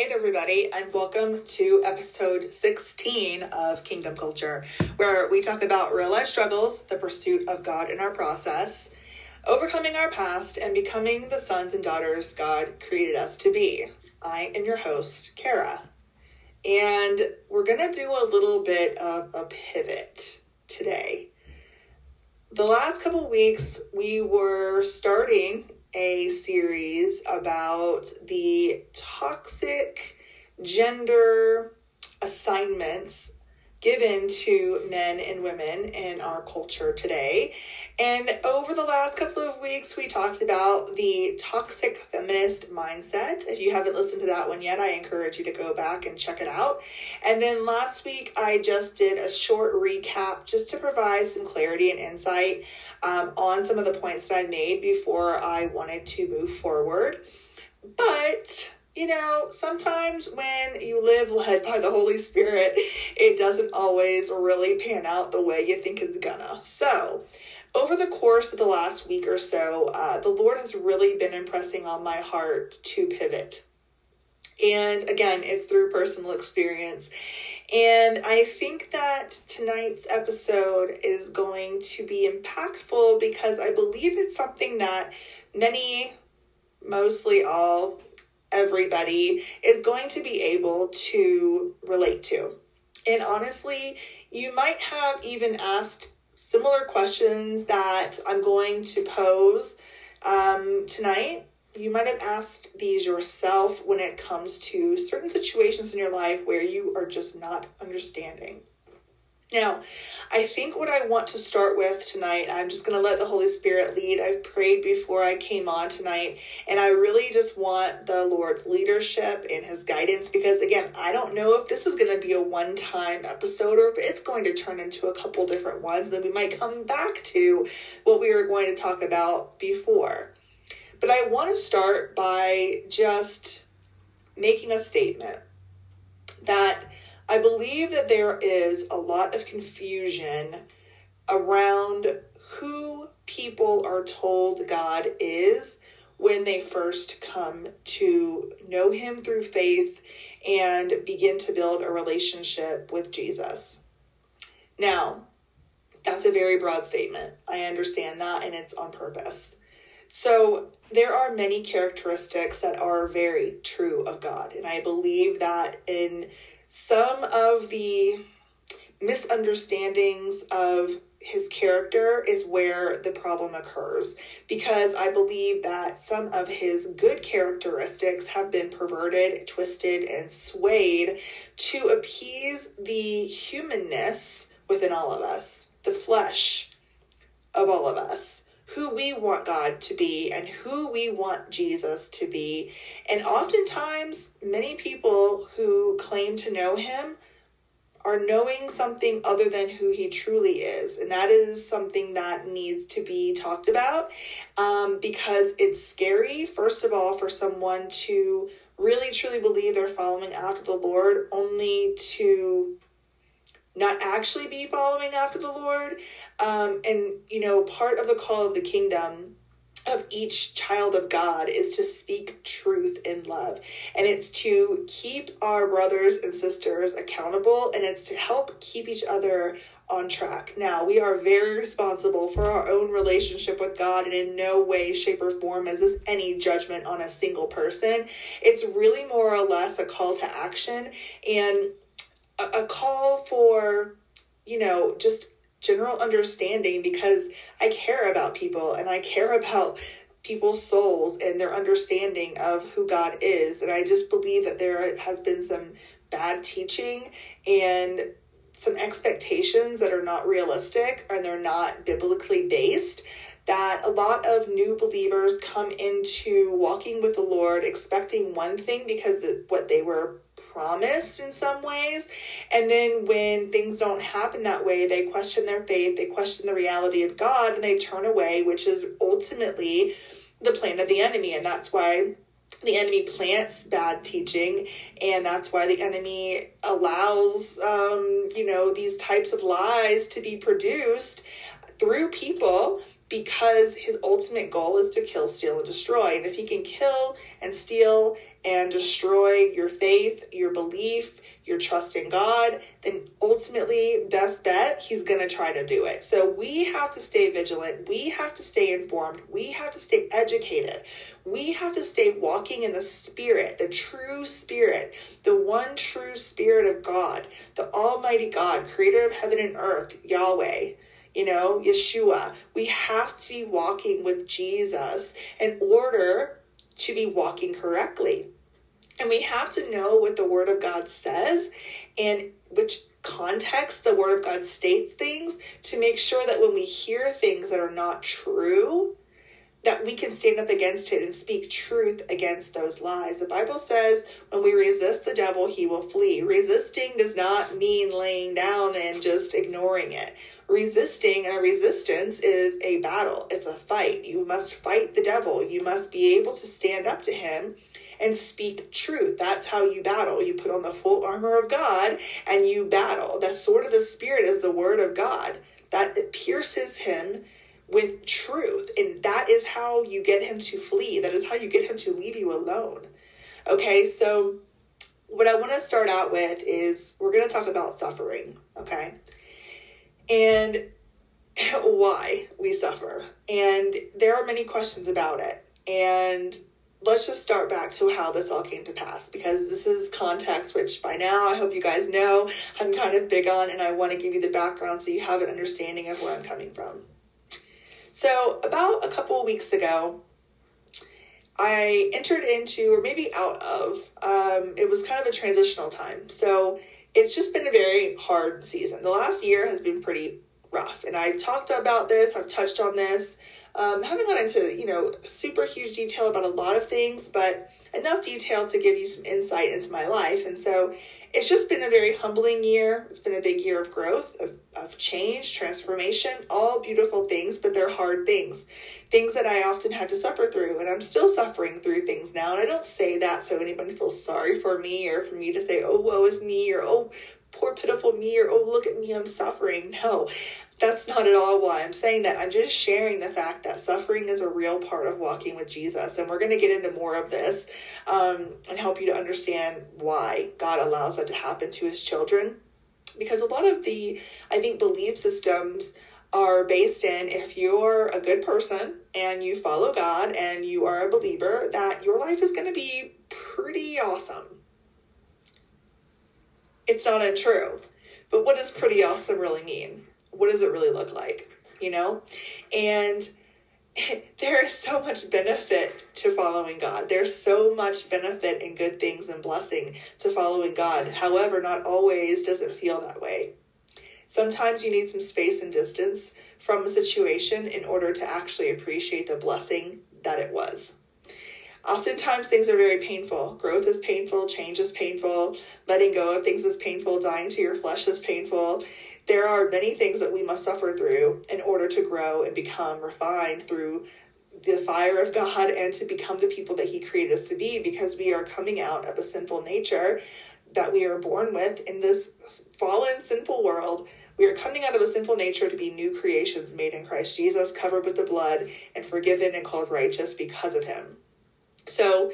Hey there, everybody, and welcome to episode 16 of Kingdom Culture, where we talk about real life struggles, the pursuit of God in our process, overcoming our past, and becoming the sons and daughters God created us to be. I am your host, Kara, and we're going to do a little bit of a pivot today. The last couple weeks, we were starting a series about the toxic gender assignments given to men and women in our culture today. And over the last couple of weeks, we talked about the toxic feminist mindset. If you haven't listened to that one yet, I encourage you to go back and check it out. And then last week, I just did a short recap just to provide some clarity and insight um, on some of the points that I made before I wanted to move forward. But you know, sometimes when you live led by the Holy Spirit, it doesn't always really pan out the way you think it's gonna. So, over the course of the last week or so, uh, the Lord has really been impressing on my heart to pivot. And again, it's through personal experience. And I think that tonight's episode is going to be impactful because I believe it's something that many, mostly all, everybody is going to be able to relate to. And honestly, you might have even asked similar questions that I'm going to pose um, tonight you might have asked these yourself when it comes to certain situations in your life where you are just not understanding. Now, I think what I want to start with tonight, I'm just going to let the Holy Spirit lead. I've prayed before I came on tonight, and I really just want the Lord's leadership and His guidance because, again, I don't know if this is going to be a one time episode or if it's going to turn into a couple different ones. Then we might come back to what we were going to talk about before. But I want to start by just making a statement that I believe that there is a lot of confusion around who people are told God is when they first come to know Him through faith and begin to build a relationship with Jesus. Now, that's a very broad statement. I understand that, and it's on purpose. So there are many characteristics that are very true of God. And I believe that in some of the misunderstandings of his character is where the problem occurs because I believe that some of his good characteristics have been perverted, twisted, and swayed to appease the humanness within all of us, the flesh of all of us who we want God to be and who we want Jesus to be. And oftentimes, many people who claim to know him are knowing something other than who he truly is. And that is something that needs to be talked about um, because it's scary, first of all, for someone to really truly believe they're following after the Lord only to not actually be following after the Lord. Um, and, you know, part of the call of the kingdom of each child of God is to speak truth in love. And it's to keep our brothers and sisters accountable and it's to help keep each other on track. Now, we are very responsible for our own relationship with God, and in no way, shape, or form is this any judgment on a single person. It's really more or less a call to action and a, a call for, you know, just general understanding because I care about people and I care about people's souls and their understanding of who God is. And I just believe that there has been some bad teaching and some expectations that are not realistic and they're not biblically based. That a lot of new believers come into walking with the Lord expecting one thing because of what they were promised in some ways. And then when things don't happen that way, they question their faith, they question the reality of God, and they turn away, which is ultimately the plan of the enemy. And that's why the enemy plants bad teaching and that's why the enemy allows um, you know these types of lies to be produced through people because his ultimate goal is to kill steal and destroy and if he can kill and steal and destroy your faith, your belief, your trust in God, then ultimately, best bet, he's going to try to do it. So we have to stay vigilant. We have to stay informed. We have to stay educated. We have to stay walking in the Spirit, the true Spirit, the one true Spirit of God, the Almighty God, creator of heaven and earth, Yahweh you know, Yeshua. We have to be walking with Jesus in order to be walking correctly. And we have to know what the Word of God says and which context the Word of God states things to make sure that when we hear things that are not true, that we can stand up against it and speak truth against those lies. The Bible says when we resist the devil, he will flee. Resisting does not mean laying down and just ignoring it. Resisting and a resistance is a battle, it's a fight. You must fight the devil. You must be able to stand up to him and speak truth. That's how you battle. You put on the full armor of God and you battle. The sword of the Spirit is the word of God that pierces him with truth. And that is how you get him to flee. That is how you get him to leave you alone. Okay, so what I want to start out with is we're going to talk about suffering. Okay, and why we suffer. And there are many questions about it. And let's just start back to how this all came to pass because this is context which by now I hope you guys know I'm kind of big on and I want to give you the background so you have an understanding of where I'm coming from. So, about a couple weeks ago, I entered into, or maybe out of, um, it was kind of a transitional time. So, it's just been a very hard season. The last year has been pretty rough, and I've talked about this, I've touched on this. Um, haven't gone into, you know, super huge detail about a lot of things, but enough detail to give you some insight into my life. And so it's just been a very humbling year. It's been a big year of growth, of, of change, transformation, all beautiful things, but they're hard things. Things that I often had to suffer through, and I'm still suffering through things now. And I don't say that so anybody feels sorry for me or for me to say, oh, woe is me, or oh, poor pitiful me, or oh, look at me, I'm suffering. No, that's not at all why I'm saying that. I'm just sharing the fact that suffering is a real part of walking with Jesus. And we're going to get into more of this um, and help you to understand why God allows that to happen to his children. Because a lot of the, I think, belief systems are based in if you're a good person and you follow God and you are a believer, that your life is going to be pretty awesome. It's not untrue. But what does pretty awesome really mean? What does it really look like? You know? And there is so much benefit to following God. There's so much benefit and good things and blessing to following God. However, not always does it feel that way. Sometimes you need some space and distance from a situation in order to actually appreciate the blessing that it was. Oftentimes, things are very painful. Growth is painful, change is painful, letting go of things is painful, dying to your flesh is painful there are many things that we must suffer through in order to grow and become refined through the fire of God and to become the people that He created us to be because we are coming out of a sinful nature that we are born with in this fallen, sinful world. We are coming out of a sinful nature to be new creations made in Christ Jesus, covered with the blood, and forgiven and called righteous because of Him. So,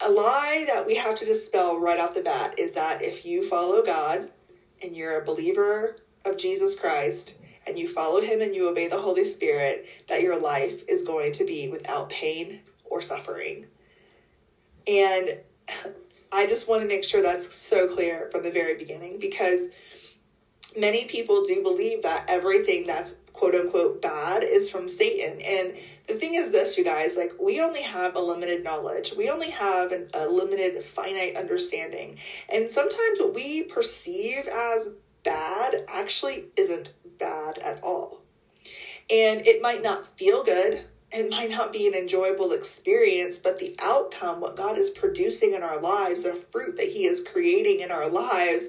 a lie that we have to dispel right off the bat is that if you follow God, and you're a believer of Jesus Christ and you follow him and you obey the Holy Spirit, that your life is going to be without pain or suffering. And I just want to make sure that's so clear from the very beginning because many people do believe that everything that's quote unquote bad is from Satan. And the thing is this, you guys, like we only have a limited knowledge. We only have an, a limited finite understanding. And sometimes what we perceive as bad actually isn't bad at all. And it might not feel good. It might not be an enjoyable experience, but the outcome, what God is producing in our lives, the fruit that He is creating in our lives,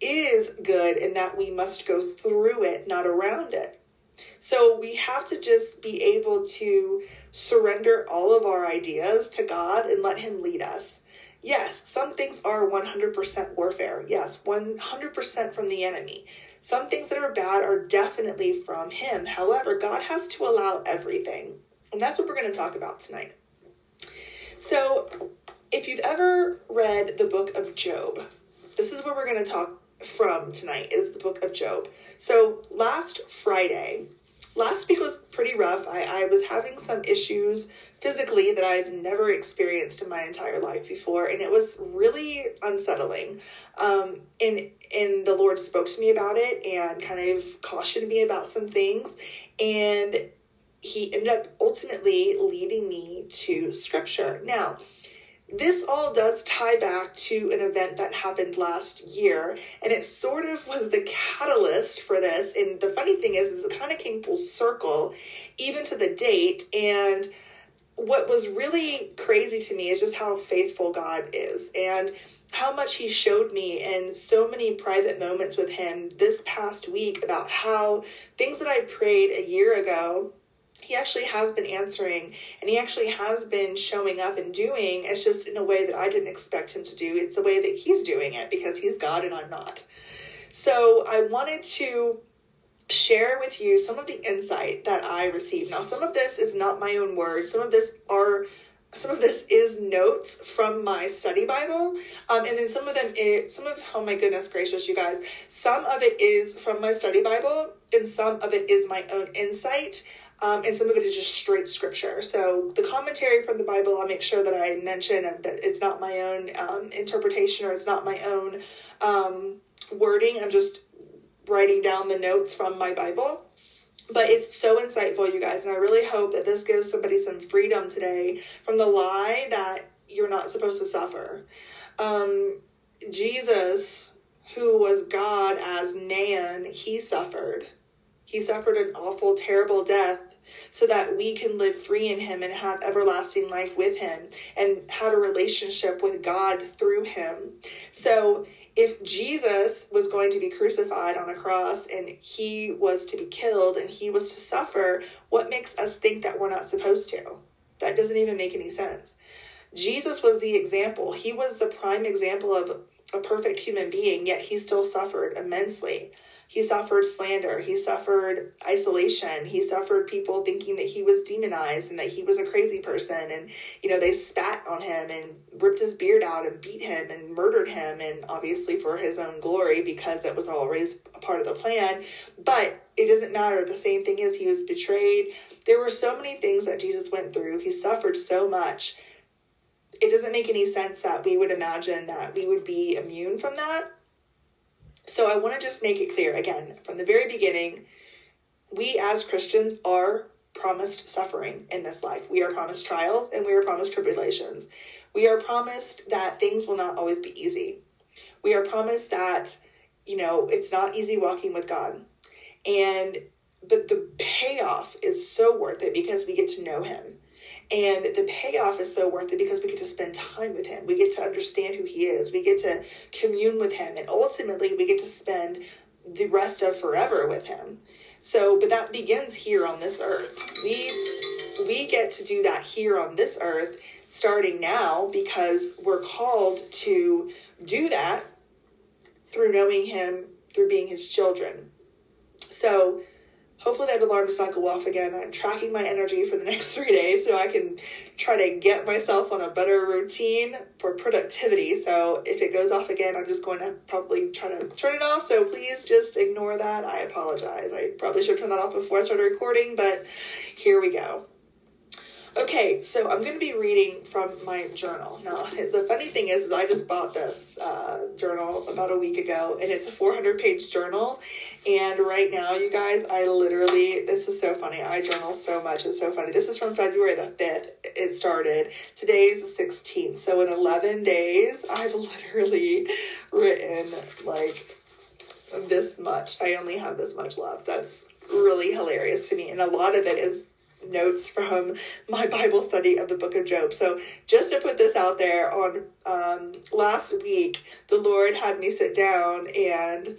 is good, and that we must go through it, not around it. So we have to just be able to surrender all of our ideas to God and let Him lead us. Yes, some things are 100% warfare. Yes, 100% from the enemy. Some things that are bad are definitely from Him. However, God has to allow everything. And that's what we're going to talk about tonight. So, if you've ever read the book of Job, this is where we're going to talk from tonight is the book of Job. So last Friday, last week was pretty rough. I, I was having some issues physically that I've never experienced in my entire life before, and it was really unsettling. Um, and and the Lord spoke to me about it and kind of cautioned me about some things, and He ended up ultimately leading me to Scripture. Now, this all does tie back to an event that happened last year and it sort of was the catalyst for this. And the funny thing is, is it kind of came full circle even to the date. And what was really crazy to me is just how faithful god is and how much he showed me in so many private moments with him this past week about how things that i prayed a year ago he actually has been answering and he actually has been showing up and doing. It's just in a way that I didn't expect him to do. It's the way that he's doing it because he's God and I'm not. So I wanted to share with you some of the insight that I received. Now, some of this is not my own words. Some of this are some of this is notes from my study Bible, um, and then some of them, is, some of oh my goodness gracious, you guys, some of it is from my study Bible, and some of it is my own insight. Um, and some of it is just straight scripture. So the commentary from the Bible, I'll make sure that I mention that it's not my own um, interpretation or it's not my own um, wording. I'm just writing down the notes from my Bible. But it's so insightful, you guys, and I really hope that this gives somebody some freedom today from the lie that you're not supposed to suffer. Um, Jesus, who was God as man, he suffered. He suffered an awful, terrible death so that we can live free in Him and have everlasting life with Him and have a relationship with God through Him. So, if Jesus was going to be crucified on a cross and he was to be killed and he was to suffer, what makes us think that we're not supposed to? That doesn't even make any sense. Jesus was the example. He was the prime example of a perfect human being, yet he still suffered immensely. He suffered slander. He suffered isolation. He suffered people thinking that he was demonized and that he was a crazy person. And, you know, they spat on him and ripped his beard out and beat him and murdered him. And obviously for his own glory because that was always a part of the plan. But it doesn't matter. The same thing is he was betrayed. There were so many things that Jesus went through. He suffered so much. It doesn't make any sense that we would imagine that we would be immune from that so I want to just make it clear again from the very beginning we as Christians are promised suffering in this life. We are promised trials and we are promised tribulations. We are promised that things will not always be easy. We are promised that, you know, it's not easy walking with God. And but the payoff is so worth it because we get to know him. And the payoff is so worth it because we get to spend time with him. We get to understand who he is. We get to commune with him. And ultimately, we get to spend the rest of forever with him. So, but that begins here on this earth. We we get to do that here on this earth starting now because we're called to do that through knowing him, through being his children. So, hopefully that alarm does not go off again. I'm tracking my energy for the next three days so I can try to get myself on a better routine for productivity. So if it goes off again, I'm just going to probably try to turn it off. So please just ignore that. I apologize. I probably should turned that off before I started recording, but here we go. Okay, so I'm going to be reading from my journal. Now, the funny thing is, is I just bought this uh, journal about a week ago, and it's a 400 page journal. And right now, you guys, I literally, this is so funny. I journal so much. It's so funny. This is from February the 5th. It started. Today's the 16th. So in 11 days, I've literally written like this much. I only have this much left. That's really hilarious to me. And a lot of it is notes from my Bible study of the book of Job. So, just to put this out there, on um, last week, the Lord had me sit down and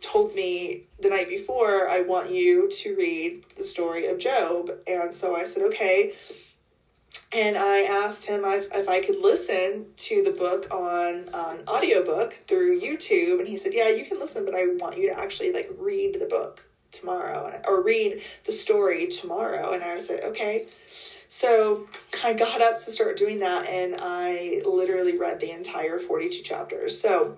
told me the night before, I want you to read the story of Job. And so I said, okay. And I asked him if, if I could listen to the book on an audiobook through YouTube. And he said, yeah, you can listen, but I want you to actually like read the book tomorrow or read the story tomorrow. And I said, okay. So I got up to start doing that, and I literally read the entire 42 chapters. So,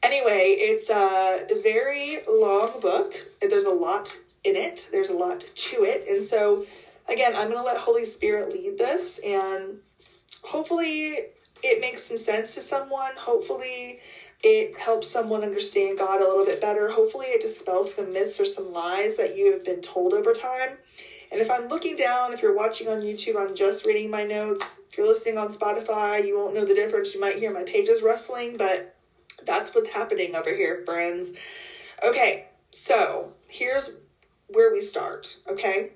anyway, it's a very long book. There's a lot in it, there's a lot to it. And so, again, I'm going to let Holy Spirit lead this, and hopefully, it makes some sense to someone. Hopefully, it helps someone understand God a little bit better. Hopefully, it dispels some myths or some lies that you have been told over time. And if I'm looking down, if you're watching on YouTube, I'm just reading my notes. If you're listening on Spotify, you won't know the difference. You might hear my pages rustling, but that's what's happening over here, friends. Okay, so here's where we start, okay?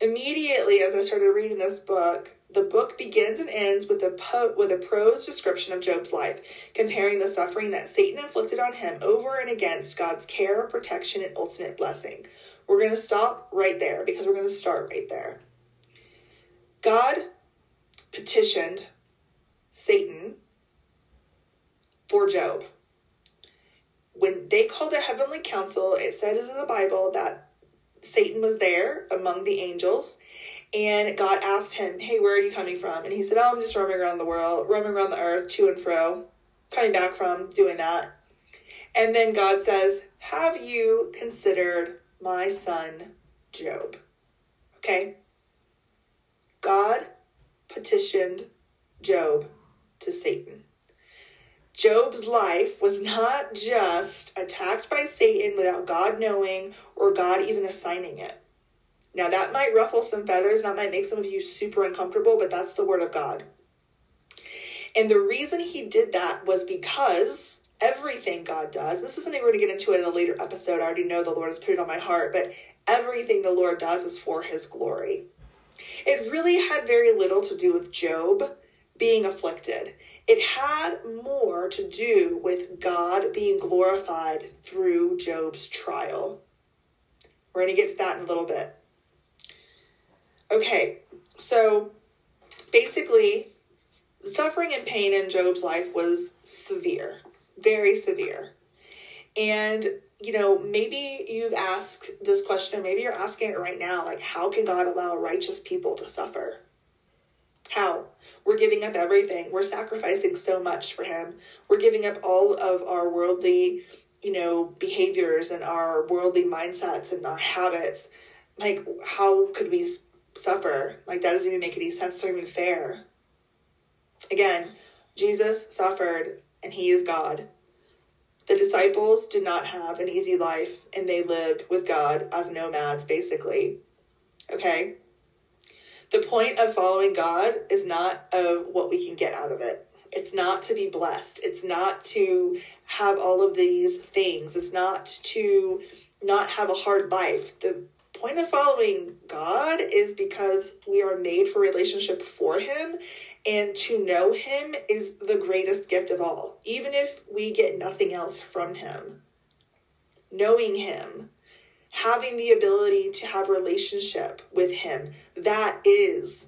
Immediately as I started reading this book, the book begins and ends with a po- with a prose description of Job's life, comparing the suffering that Satan inflicted on him over and against God's care, protection, and ultimate blessing. We're going to stop right there because we're going to start right there. God petitioned Satan for Job. When they called a heavenly council, it says in the Bible that Satan was there among the angels and God asked him, Hey, where are you coming from? And he said, Oh, I'm just roaming around the world, roaming around the earth, to and fro, coming back from doing that. And then God says, Have you considered my son Job? Okay? God petitioned Job to Satan. Job's life was not just attacked by Satan without God knowing or God even assigning it. Now, that might ruffle some feathers, that might make some of you super uncomfortable, but that's the word of God. And the reason he did that was because everything God does, this is something we're going to get into in a later episode. I already know the Lord has put it on my heart, but everything the Lord does is for his glory. It really had very little to do with Job being afflicted. It had more to do with God being glorified through Job's trial. We're going to get to that in a little bit. Okay, so basically, suffering and pain in Job's life was severe, very severe. And, you know, maybe you've asked this question, maybe you're asking it right now like, how can God allow righteous people to suffer? How? We're giving up everything. We're sacrificing so much for Him. We're giving up all of our worldly, you know, behaviors and our worldly mindsets and our habits. Like, how could we suffer. Like that doesn't even make any sense or even fair. Again, Jesus suffered and he is God. The disciples did not have an easy life and they lived with God as nomads, basically. Okay? The point of following God is not of what we can get out of it. It's not to be blessed. It's not to have all of these things. It's not to not have a hard life. The point of following God is because we are made for relationship for Him, and to know Him is the greatest gift of all, even if we get nothing else from Him. Knowing Him, having the ability to have relationship with Him, that is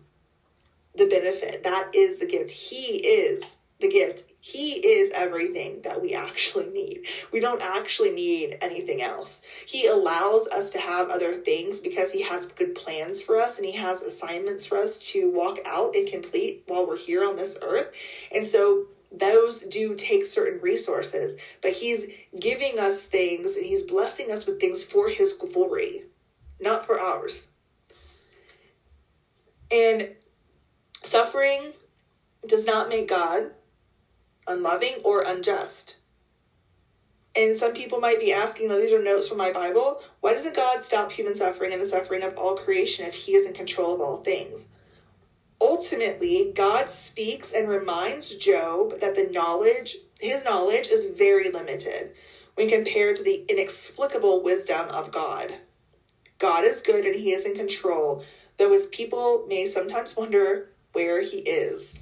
the benefit. That is the gift. He is the gift. He is everything that we actually need. We don't actually need anything else. He allows us to have other things because He has good plans for us and He has assignments for us to walk out and complete while we're here on this earth. And so those do take certain resources, but He's giving us things and He's blessing us with things for His glory, not for ours. And suffering does not make God unloving, or unjust. And some people might be asking, though these are notes from my Bible, why doesn't God stop human suffering and the suffering of all creation if He is in control of all things? Ultimately, God speaks and reminds Job that the knowledge, his knowledge, is very limited when compared to the inexplicable wisdom of God. God is good and He is in control, though His people may sometimes wonder where He is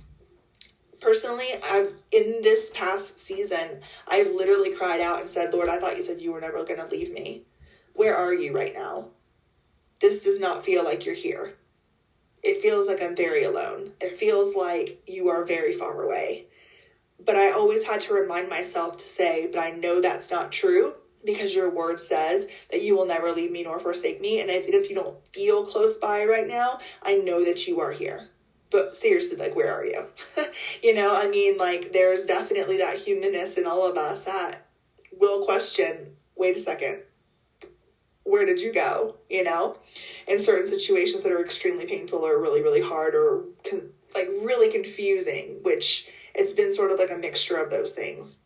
personally i've in this past season i've literally cried out and said lord i thought you said you were never going to leave me. Where are you right now? This does not feel like you're here. It feels like i'm very alone. It feels like you are very far away. But i always had to remind myself to say but i know that's not true because your word says that you will never leave me nor forsake me. And if, if you don't feel close by right now, I know that you are here. But seriously, like, where are you? you know, I mean, like, there's definitely that humanness in all of us that will question wait a second, where did you go? You know, in certain situations that are extremely painful or really, really hard or con- like really confusing, which it's been sort of like a mixture of those things.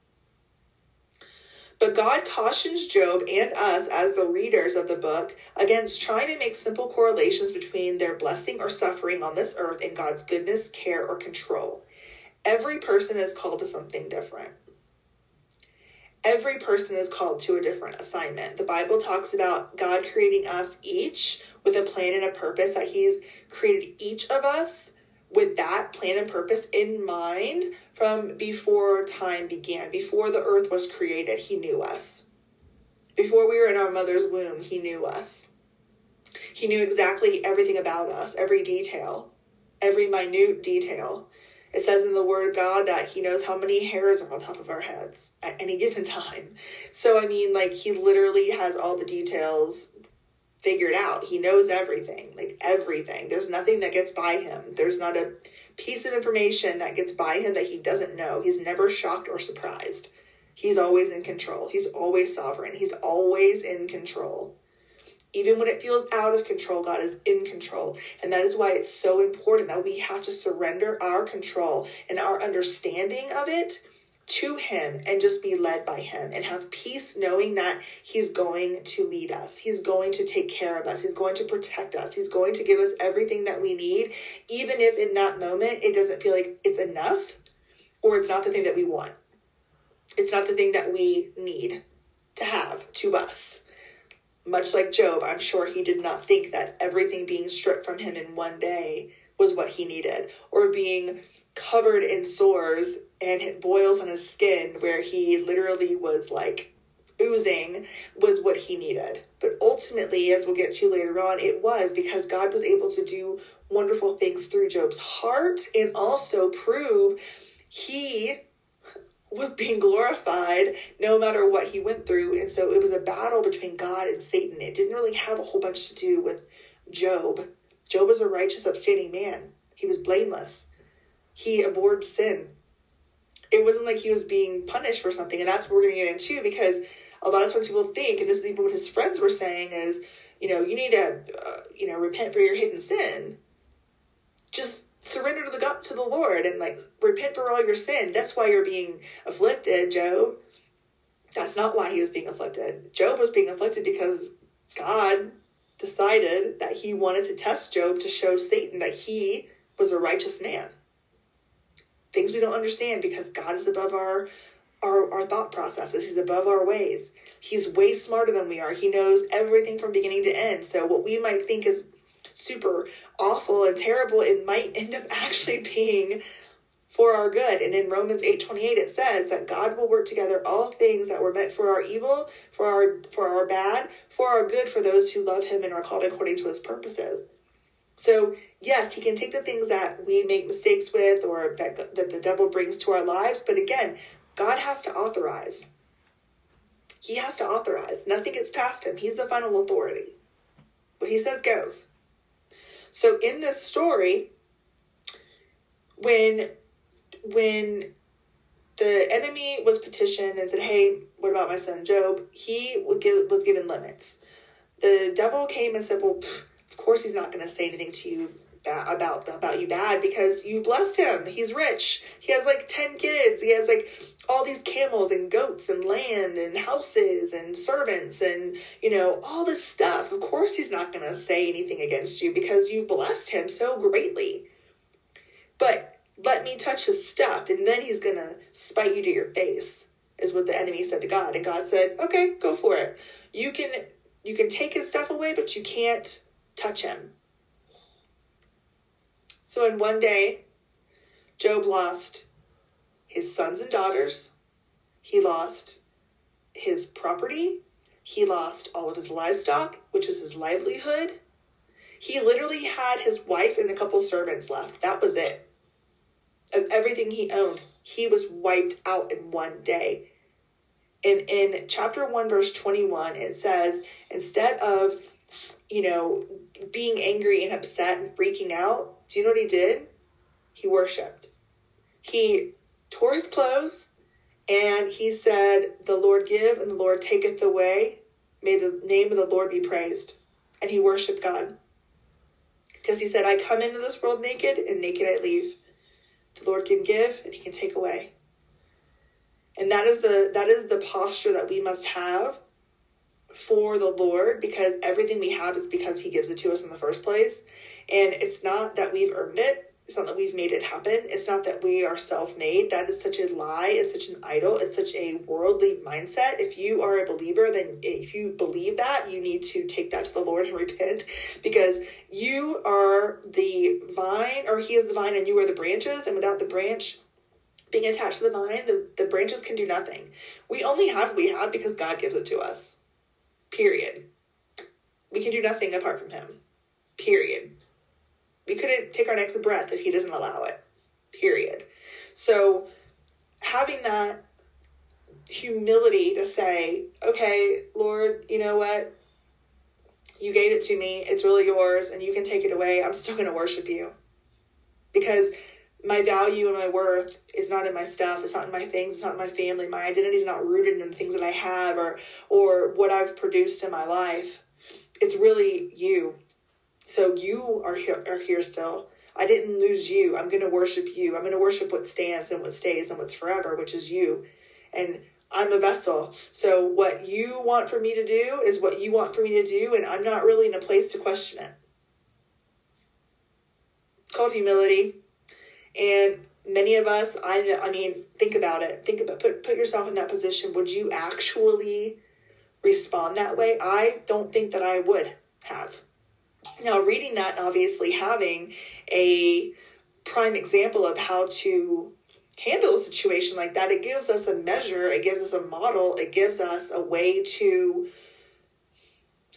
But God cautions Job and us as the readers of the book against trying to make simple correlations between their blessing or suffering on this earth and God's goodness, care, or control. Every person is called to something different. Every person is called to a different assignment. The Bible talks about God creating us each with a plan and a purpose, that He's created each of us with that plan and purpose in mind from before time began, before the earth was created, He knew us. Before we were in our mother's womb, He knew us. He knew exactly everything about us, every detail, every minute detail. It says in the Word of God that He knows how many hairs are on top of our heads at any given time. So, I mean, like, He literally has all the details figured out. He knows everything, like everything. There's nothing that gets by him. There's not a piece of information that gets by him that he doesn't know. He's never shocked or surprised. He's always in control. He's always sovereign. He's always in control. Even when it feels out of control, God is in control. And that is why it's so important that we have to surrender our control and our understanding of it to Him and just be led by Him and have peace knowing that He's going to lead us. He's going to take care of us. He's going to protect us. He's going to give us everything that we need, even if in that moment it doesn't feel like it's enough or it's not the thing that we want. It's not the thing that we need to have to us. Much like Job, I'm sure he did not think that everything being stripped from him in one day was what he needed, or being covered in sores and it boils on his skin where he literally was like oozing was what he needed. But ultimately, as we'll get to later on, it was because God was able to do wonderful things through Job's heart and also prove he was being glorified no matter what he went through. And so it was a battle between God and Satan. It didn't really have a whole bunch to do with Job. Job was a righteous, upstanding man, he was blameless. He abhorred sin it wasn't like he was being punished for something. And that's what we're going to get into because a lot of times people think, and this is even what his friends were saying, is, you know, you need to, uh, you know, repent for your hidden sin. Just surrender to the God, to the Lord and like repent for all your sin. That's why you're being afflicted, Job. That's not why he was being afflicted. Job was being afflicted because God decided that he wanted to test Job to show Satan that he was a righteous man things we don't understand because God is above our our, our thought processes. He's above our ways. He's way smarter than we are. He knows everything from beginning to end. So what we might think is super awful and terrible, it might end up actually being for our good. And in Romans 8:28 it says that God will work together all things that were meant for our evil, for our for our bad, for our good for those who love him and are called according to his purposes. So, yes, he can take the things that we make mistakes with or that, that the devil brings to our lives, but again, God has to authorize. He has to authorize. Nothing gets past him. He's the final authority. What he says goes. So in this story, when when the enemy was petitioned and said, "Hey, what about my son Job?" He was given limits. The devil came and said, "Well." Course he's not going to say anything to you about about you bad because you blessed him. He's rich. He has like 10 kids. He has like all these camels and goats and land and houses and servants and you know all this stuff. Of course he's not going to say anything against you because you've blessed him so greatly. But let me touch his stuff and then he's going to spite you to your face is what the enemy said to God and God said, "Okay, go for it. You can you can take his stuff away, but you can't touch him. So in one day, Job lost his sons and daughters, he lost his property, he lost all of his livestock, which was his livelihood. He literally had his wife and a couple servants left. That was it. Of everything he owned, he was wiped out in one day. And in chapter 1 verse 21 it says instead of you know being angry and upset and freaking out do you know what he did? He worshiped. He tore his clothes and he said the lord give and the lord taketh away. May the name of the lord be praised. And he worshiped god. Because he said i come into this world naked and naked i leave. The lord can give and he can take away. And that is the that is the posture that we must have for the Lord because everything we have is because he gives it to us in the first place. And it's not that we've earned it. It's not that we've made it happen. It's not that we are self-made. That is such a lie. It's such an idol. It's such a worldly mindset. If you are a believer, then if you believe that, you need to take that to the Lord and repent because you are the vine or he is the vine and you are the branches and without the branch being attached to the vine, the, the branches can do nothing. We only have what we have because God gives it to us. Period. We can do nothing apart from Him. Period. We couldn't take our next breath if He doesn't allow it. Period. So, having that humility to say, okay, Lord, you know what? You gave it to me. It's really yours, and you can take it away. I'm still going to worship you. Because my value and my worth is not in my stuff it's not in my things it's not in my family my identity is not rooted in the things that i have or or what i've produced in my life. It's really you. So you are here are here still. I didn't lose you. I'm going to worship you. I'm going to worship what stands and what stays and what's forever which is you. And i'm a vessel. So what you want for me to do is what you want for me to do and i'm not really in a place to question it. It's called humility and many of us, I, I mean, think about it. Think about put put yourself in that position. Would you actually respond that way? I don't think that I would have. Now, reading that, obviously having a prime example of how to handle a situation like that, it gives us a measure, it gives us a model, it gives us a way to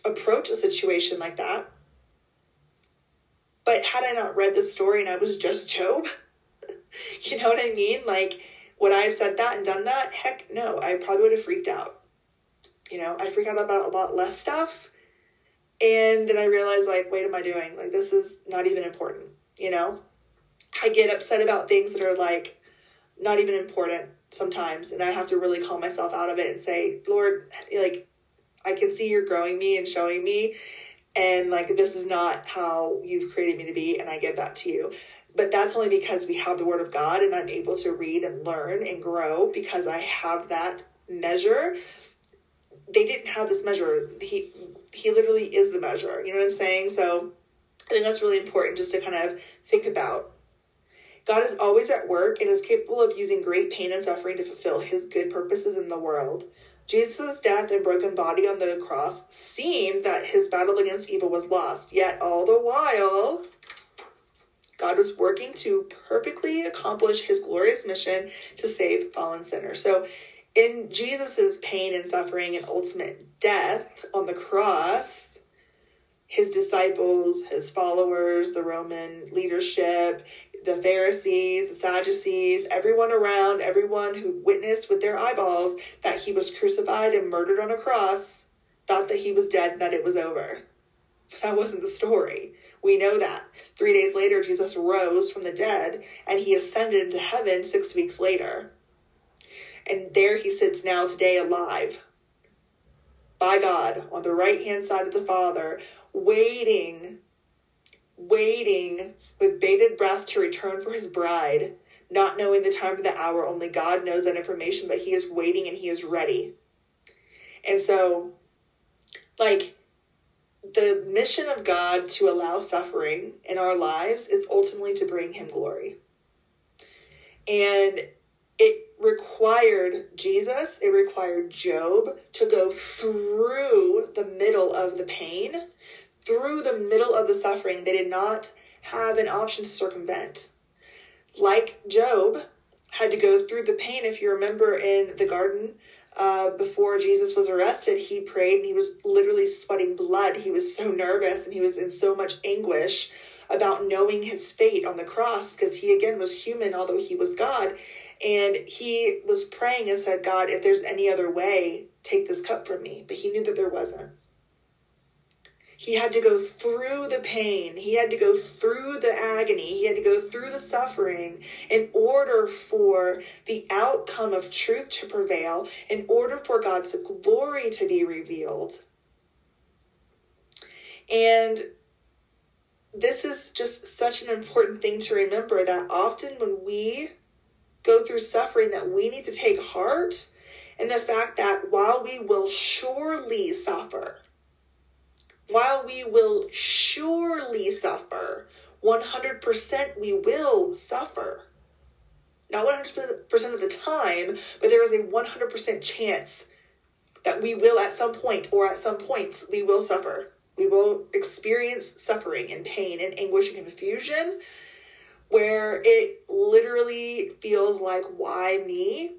approach a situation like that. But had I not read the story and I was just Job, you know what I mean? Like, would I have said that and done that? Heck no, I probably would have freaked out. You know, I freak out about a lot less stuff. And then I realized, like, wait, am I doing? Like, this is not even important, you know? I get upset about things that are like not even important sometimes. And I have to really call myself out of it and say, Lord, like, I can see you're growing me and showing me. And like, this is not how you've created me to be. And I give that to you but that's only because we have the word of God and I'm able to read and learn and grow because I have that measure. They didn't have this measure. He he literally is the measure. You know what I'm saying? So I think that's really important just to kind of think about. God is always at work and is capable of using great pain and suffering to fulfill his good purposes in the world. Jesus' death and broken body on the cross seemed that his battle against evil was lost, yet all the while God was working to perfectly accomplish his glorious mission to save fallen sinners. So, in Jesus' pain and suffering and ultimate death on the cross, his disciples, his followers, the Roman leadership, the Pharisees, the Sadducees, everyone around, everyone who witnessed with their eyeballs that he was crucified and murdered on a cross, thought that he was dead and that it was over. That wasn't the story. We know that. Three days later, Jesus rose from the dead and he ascended into heaven six weeks later. And there he sits now today alive by God on the right hand side of the Father, waiting, waiting with bated breath to return for his bride, not knowing the time of the hour. Only God knows that information, but he is waiting and he is ready. And so, like, the mission of God to allow suffering in our lives is ultimately to bring him glory. And it required Jesus, it required Job to go through the middle of the pain, through the middle of the suffering. They did not have an option to circumvent. Like Job had to go through the pain, if you remember in the garden uh, before Jesus was arrested, he prayed and he was literally sweating blood. He was so nervous and he was in so much anguish about knowing his fate on the cross because he again was human, although he was God. And he was praying and said, God, if there's any other way, take this cup from me. But he knew that there wasn't. He had to go through the pain. He had to go through the agony. He had to go through the suffering in order for the outcome of truth to prevail, in order for God's glory to be revealed. And this is just such an important thing to remember that often when we go through suffering that we need to take heart in the fact that while we will surely suffer while we will surely suffer 100% we will suffer not 100% of the time but there is a 100% chance that we will at some point or at some points we will suffer we will experience suffering and pain and anguish and confusion where it literally feels like, why me?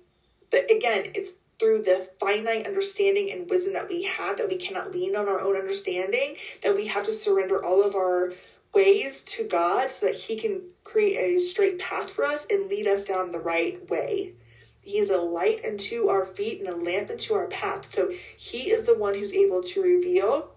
But again, it's through the finite understanding and wisdom that we have that we cannot lean on our own understanding, that we have to surrender all of our ways to God so that He can create a straight path for us and lead us down the right way. He is a light unto our feet and a lamp unto our path. So He is the one who's able to reveal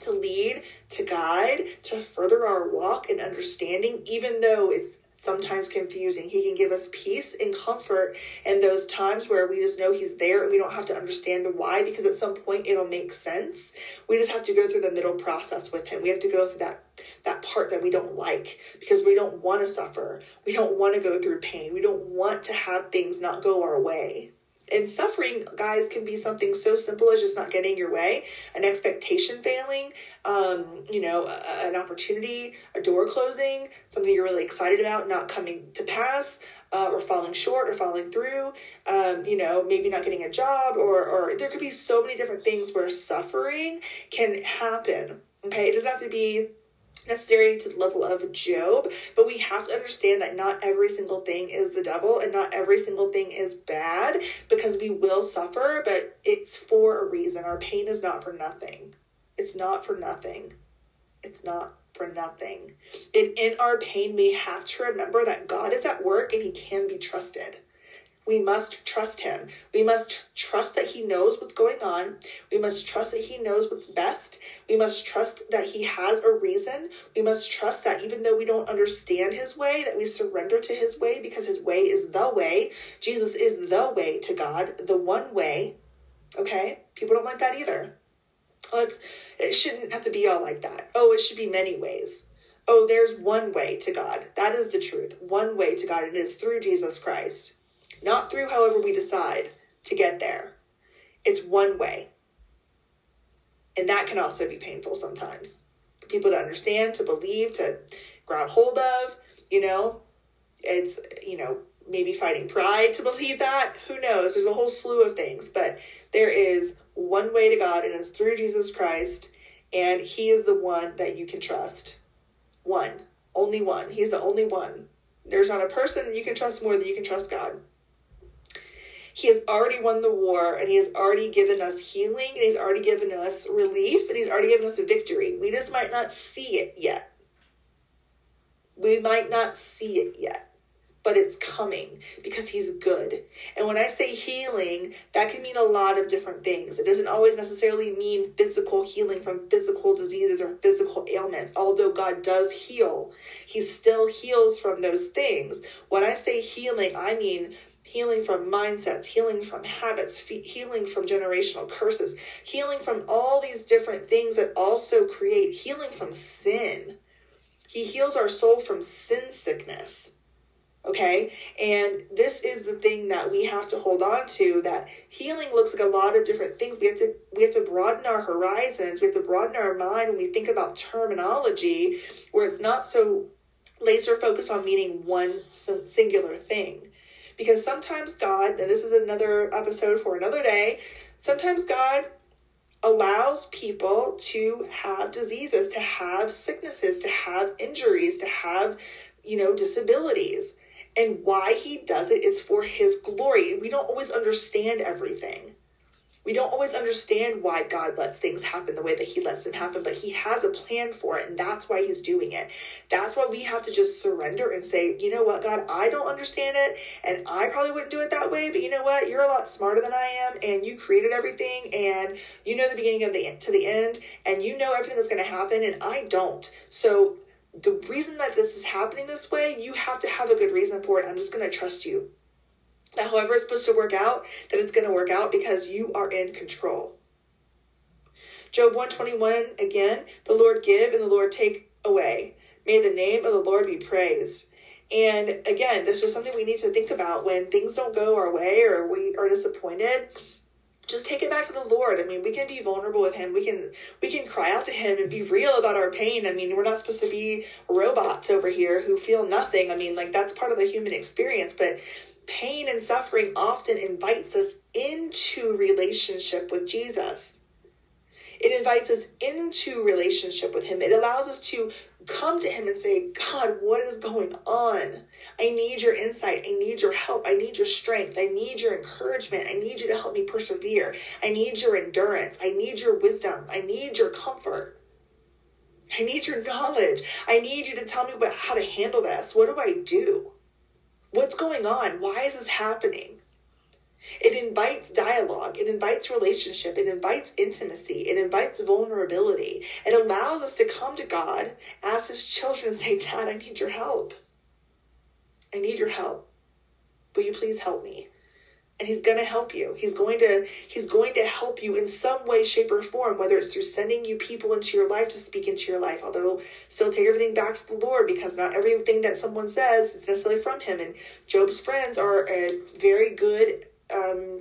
to lead, to guide, to further our walk and understanding, even though it's sometimes confusing. He can give us peace and comfort in those times where we just know He's there and we don't have to understand the why because at some point it'll make sense. We just have to go through the middle process with Him. We have to go through that that part that we don't like because we don't want to suffer. We don't want to go through pain. We don't want to have things not go our way. And suffering, guys, can be something so simple as just not getting your way, an expectation failing, um, you know, a, an opportunity, a door closing, something you're really excited about not coming to pass, uh, or falling short or falling through, um, you know, maybe not getting a job, or, or there could be so many different things where suffering can happen. Okay, it doesn't have to be necessarily to the level of Job, but we have to understand that not every single thing is the devil and not every single thing is bad because we will suffer, but it's for a reason. Our pain is not for nothing. It's not for nothing. It's not for nothing. And in our pain, we have to remember that God is at work and He can be trusted. We must trust him. We must trust that he knows what's going on. We must trust that he knows what's best. We must trust that he has a reason. We must trust that even though we don't understand his way, that we surrender to his way because his way is the way. Jesus is the way to God, the one way. Okay? People don't like that either. Oh, well, it shouldn't have to be all like that. Oh, it should be many ways. Oh, there's one way to God. That is the truth. One way to God. It is through Jesus Christ not through however we decide to get there. It's one way. And that can also be painful sometimes for people to understand, to believe, to grab hold of. You know, it's, you know, maybe fighting pride to believe that. Who knows? There's a whole slew of things, but there is one way to God, and it's through Jesus Christ, and He is the one that you can trust. One. Only one. He's the only one. There's not a person you can trust more than you can trust God. He has already won the war and he has already given us healing and he's already given us relief and he's already given us a victory. We just might not see it yet. We might not see it yet, but it's coming because he's good. And when I say healing, that can mean a lot of different things. It doesn't always necessarily mean physical healing from physical diseases or physical ailments. Although God does heal, he still heals from those things. When I say healing, I mean healing from mindsets, healing from habits, healing from generational curses, healing from all these different things that also create healing from sin. He heals our soul from sin sickness. Okay? And this is the thing that we have to hold on to that healing looks like a lot of different things. We have to we have to broaden our horizons. We have to broaden our mind when we think about terminology where it's not so laser focused on meaning one singular thing. Because sometimes God, and this is another episode for another day, sometimes God allows people to have diseases, to have sicknesses, to have injuries, to have, you know, disabilities. And why he does it is for his glory. We don't always understand everything. We don't always understand why God lets things happen the way that He lets them happen, but He has a plan for it, and that's why He's doing it. That's why we have to just surrender and say, you know what, God, I don't understand it, and I probably wouldn't do it that way, but you know what, you're a lot smarter than I am, and you created everything, and you know the beginning of the to the end, and you know everything that's going to happen, and I don't. So the reason that this is happening this way, you have to have a good reason for it. I'm just going to trust you that however it's supposed to work out, that it's going to work out because you are in control. Job 121 again, the Lord give and the Lord take away. May the name of the Lord be praised. And again, this is something we need to think about when things don't go our way or we are disappointed. Just take it back to the Lord. I mean, we can be vulnerable with Him. We can we can cry out to Him and be real about our pain. I mean, we're not supposed to be robots over here who feel nothing. I mean, like that's part of the human experience. But pain and suffering often invites us into relationship with Jesus. It invites us into relationship with Him. It allows us to come to Him and say, God, what is going on? I need your insight. I need your help. I need your strength. I need your encouragement. I need you to help me persevere. I need your endurance. I need your wisdom. I need your comfort. I need your knowledge. I need you to tell me about how to handle this. What do I do? What's going on? Why is this happening? It invites dialogue, it invites relationship, it invites intimacy, it invites vulnerability. It allows us to come to God as His children and say, Dad, I need your help. I need your help. Will you please help me? And he's going to help you he's going to he's going to help you in some way shape or form whether it's through sending you people into your life to speak into your life although still take everything back to the lord because not everything that someone says is necessarily from him and job's friends are a very good um,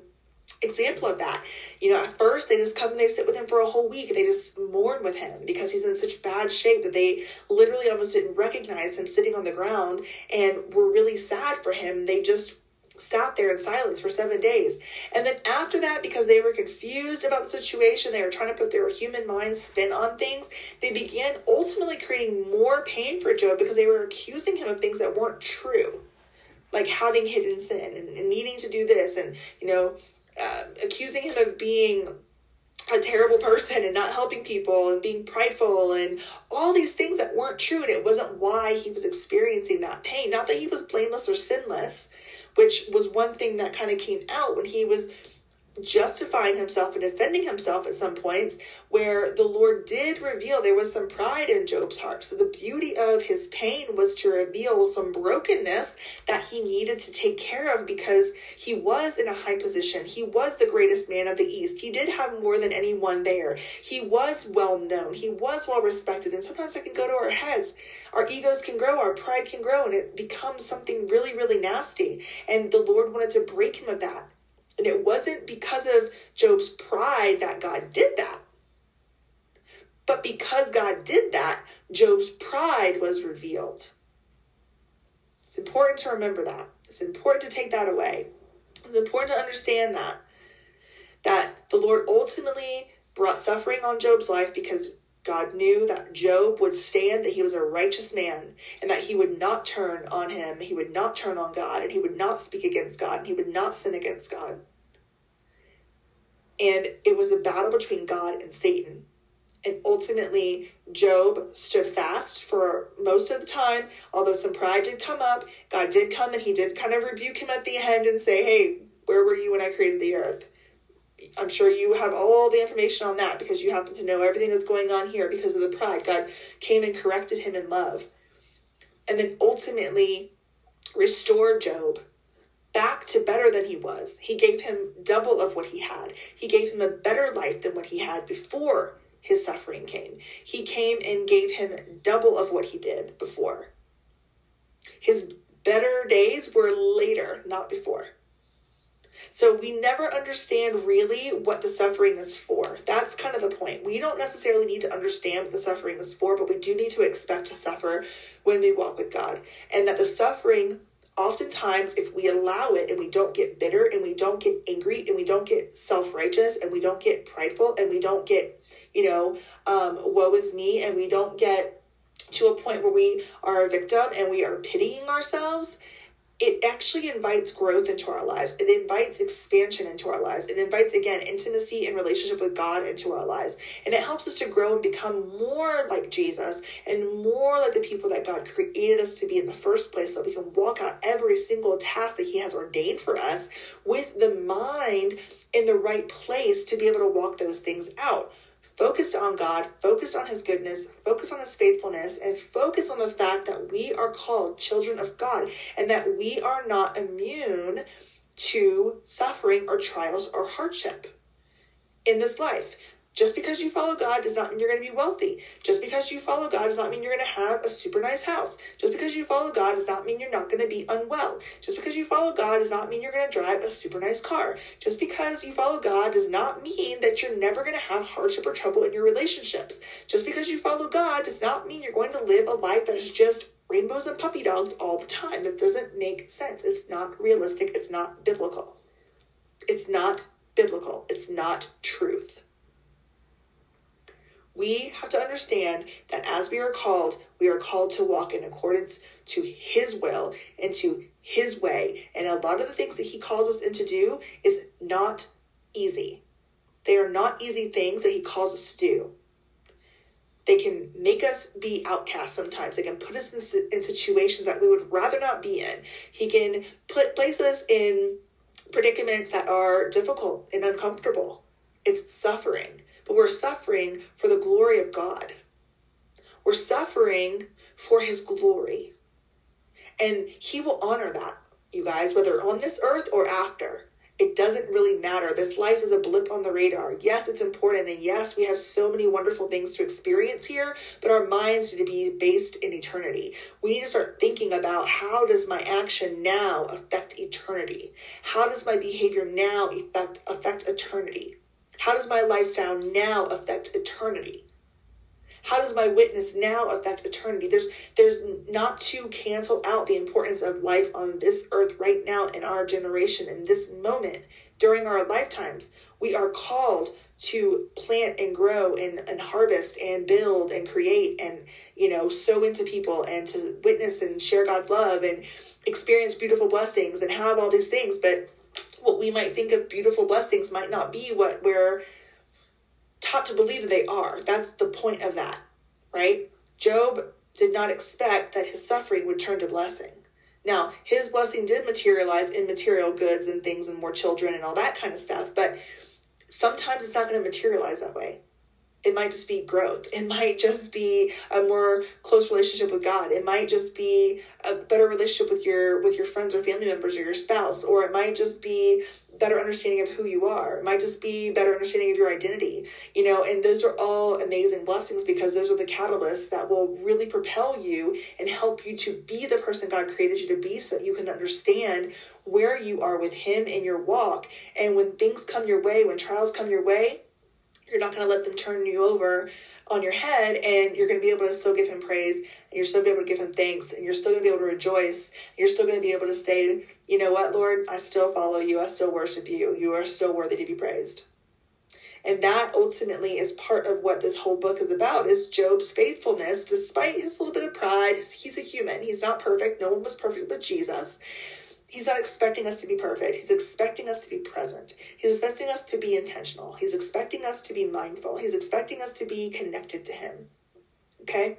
example of that. You know, at first they just come and they sit with him for a whole week. They just mourn with him because he's in such bad shape that they literally almost didn't recognize him sitting on the ground and were really sad for him. They just sat there in silence for seven days. And then after that, because they were confused about the situation, they were trying to put their human mind spin on things, they began ultimately creating more pain for Job because they were accusing him of things that weren't true. Like having hidden sin and, and needing to do this, and you know, uh, accusing him of being a terrible person and not helping people and being prideful and all these things that weren't true and it wasn't why he was experiencing that pain not that he was blameless or sinless which was one thing that kind of came out when he was justifying himself and defending himself at some points where the Lord did reveal there was some pride in Job's heart. So the beauty of his pain was to reveal some brokenness that he needed to take care of because he was in a high position. He was the greatest man of the East. He did have more than anyone there. He was well known. He was well respected. And sometimes it can go to our heads. Our egos can grow, our pride can grow, and it becomes something really, really nasty. And the Lord wanted to break him of that. And it wasn't because of Job's pride that God did that. But because God did that, Job's pride was revealed. It's important to remember that. It's important to take that away. It's important to understand that. That the Lord ultimately brought suffering on Job's life because God knew that Job would stand, that he was a righteous man, and that he would not turn on him, he would not turn on God, and he would not speak against God, and he would not sin against God. And it was a battle between God and Satan. And ultimately, Job stood fast for most of the time. Although some pride did come up, God did come and he did kind of rebuke him at the end and say, Hey, where were you when I created the earth? I'm sure you have all the information on that because you happen to know everything that's going on here because of the pride. God came and corrected him in love. And then ultimately restored Job back to better than he was. He gave him double of what he had. He gave him a better life than what he had before his suffering came. He came and gave him double of what he did before. His better days were later, not before. So we never understand really what the suffering is for. That's kind of the point. We don't necessarily need to understand what the suffering is for, but we do need to expect to suffer when we walk with God. And that the suffering oftentimes if we allow it and we don't get bitter and we don't get angry and we don't get self-righteous and we don't get prideful and we don't get you know um, woe is me and we don't get to a point where we are a victim and we are pitying ourselves it actually invites growth into our lives. It invites expansion into our lives. It invites, again, intimacy and relationship with God into our lives. And it helps us to grow and become more like Jesus and more like the people that God created us to be in the first place so we can walk out every single task that He has ordained for us with the mind in the right place to be able to walk those things out focused on God, focused on His goodness, focused on His faithfulness, and focused on the fact that we are called children of God and that we are not immune to suffering or trials or hardship in this life. Just because you follow God does not mean you're going to be wealthy. Just because you follow God does not mean you're going to have a super nice house. Just because you follow God does not mean you're not going to be unwell. Just because you follow God does not mean you're going to drive a super nice car. Just because you follow God does not mean that you're never going to have hardship or trouble in your relationships. Just because you follow God does not mean you're going to live a life that's just rainbows and puppy dogs all the time. That doesn't make sense. It's not realistic. It's not biblical. It's not biblical. It's not truth we have to understand that as we are called, we are called to walk in accordance to His will and to His way. And a lot of the things that He calls us into do is not easy. They are not easy things that He calls us to do. They can make us be outcasts sometimes. They can put us in, in situations that we would rather not be in. He can put place us in predicaments that are difficult and uncomfortable. It's suffering but we're suffering for the glory of God. We're suffering for His glory. And He will honor that, you guys, whether on this earth or after. It doesn't really matter. This life is a blip on the radar. Yes, it's important. And yes, we have so many wonderful things to experience here, but our minds need to be based in eternity. We need to start thinking about how does my action now affect eternity? How does my behavior now affect, affect eternity? How does my lifestyle now affect eternity? How does my witness now affect eternity? There's there's not to cancel out the importance of life on this earth right now in our generation in this moment during our lifetimes. We are called to plant and grow and, and harvest and build and create and you know sow into people and to witness and share God's love and experience beautiful blessings and have all these things but what we might think of beautiful blessings might not be what we're taught to believe they are. That's the point of that, right? Job did not expect that his suffering would turn to blessing. Now, his blessing did materialize in material goods and things and more children and all that kind of stuff, but sometimes it's not going to materialize that way. It might just be growth. It might just be a more close relationship with God. It might just be a better relationship with your with your friends or family members or your spouse, or it might just be better understanding of who you are. It might just be better understanding of your identity. You know, and those are all amazing blessings because those are the catalysts that will really propel you and help you to be the person God created you to be so that you can understand where you are with him in your walk. And when things come your way, when trials come your way, you're not going to let them turn you over on your head and you're going to be able to still give him praise and you're still be able to give him thanks and you're still going to be able to rejoice you're still going to be able to say you know what lord? I still follow you. I still worship you. You are still worthy to be praised. And that ultimately is part of what this whole book is about is job's faithfulness despite his little bit of pride. He's a human. He's not perfect. No one was perfect but jesus He's not expecting us to be perfect. He's expecting us to be present. He's expecting us to be intentional. He's expecting us to be mindful. He's expecting us to be connected to Him. Okay?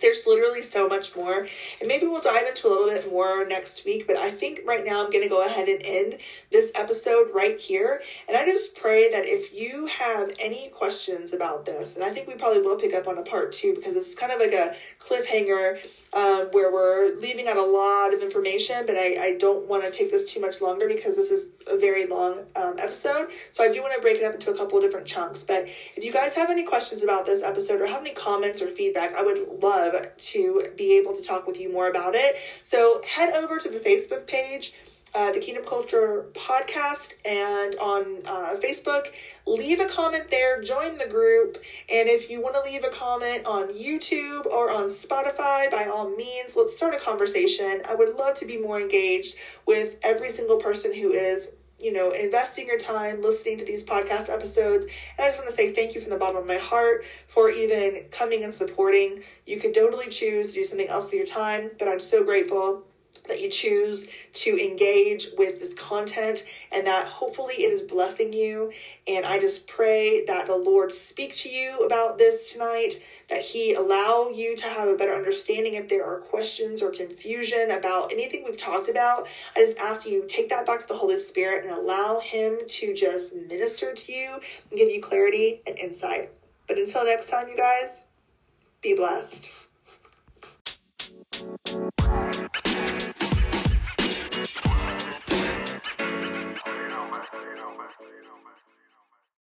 There's literally so much more, and maybe we'll dive into a little bit more next week. But I think right now I'm going to go ahead and end this episode right here. And I just pray that if you have any questions about this, and I think we probably will pick up on a part two because it's kind of like a cliffhanger um, where we're leaving out a lot of information, but I, I don't want to take this too much longer because this is a very long um, episode. So I do want to break it up into a couple of different chunks. But if you guys have any questions about this episode or have any comments or feedback, I would love to be able to talk with you more about it. So head over to the Facebook page uh, the Kingdom Culture podcast and on uh, Facebook. Leave a comment there, join the group, and if you want to leave a comment on YouTube or on Spotify, by all means, let's start a conversation. I would love to be more engaged with every single person who is you know, investing your time listening to these podcast episodes. And I just want to say thank you from the bottom of my heart for even coming and supporting. You could totally choose to do something else with your time, but I'm so grateful that you choose to engage with this content and that hopefully it is blessing you. And I just pray that the Lord speak to you about this tonight, that He allow you to have a better understanding if there are questions or confusion about anything we've talked about. I just ask you take that back to the Holy Spirit and allow Him to just minister to you and give you clarity and insight. But until next time, you guys, be blessed.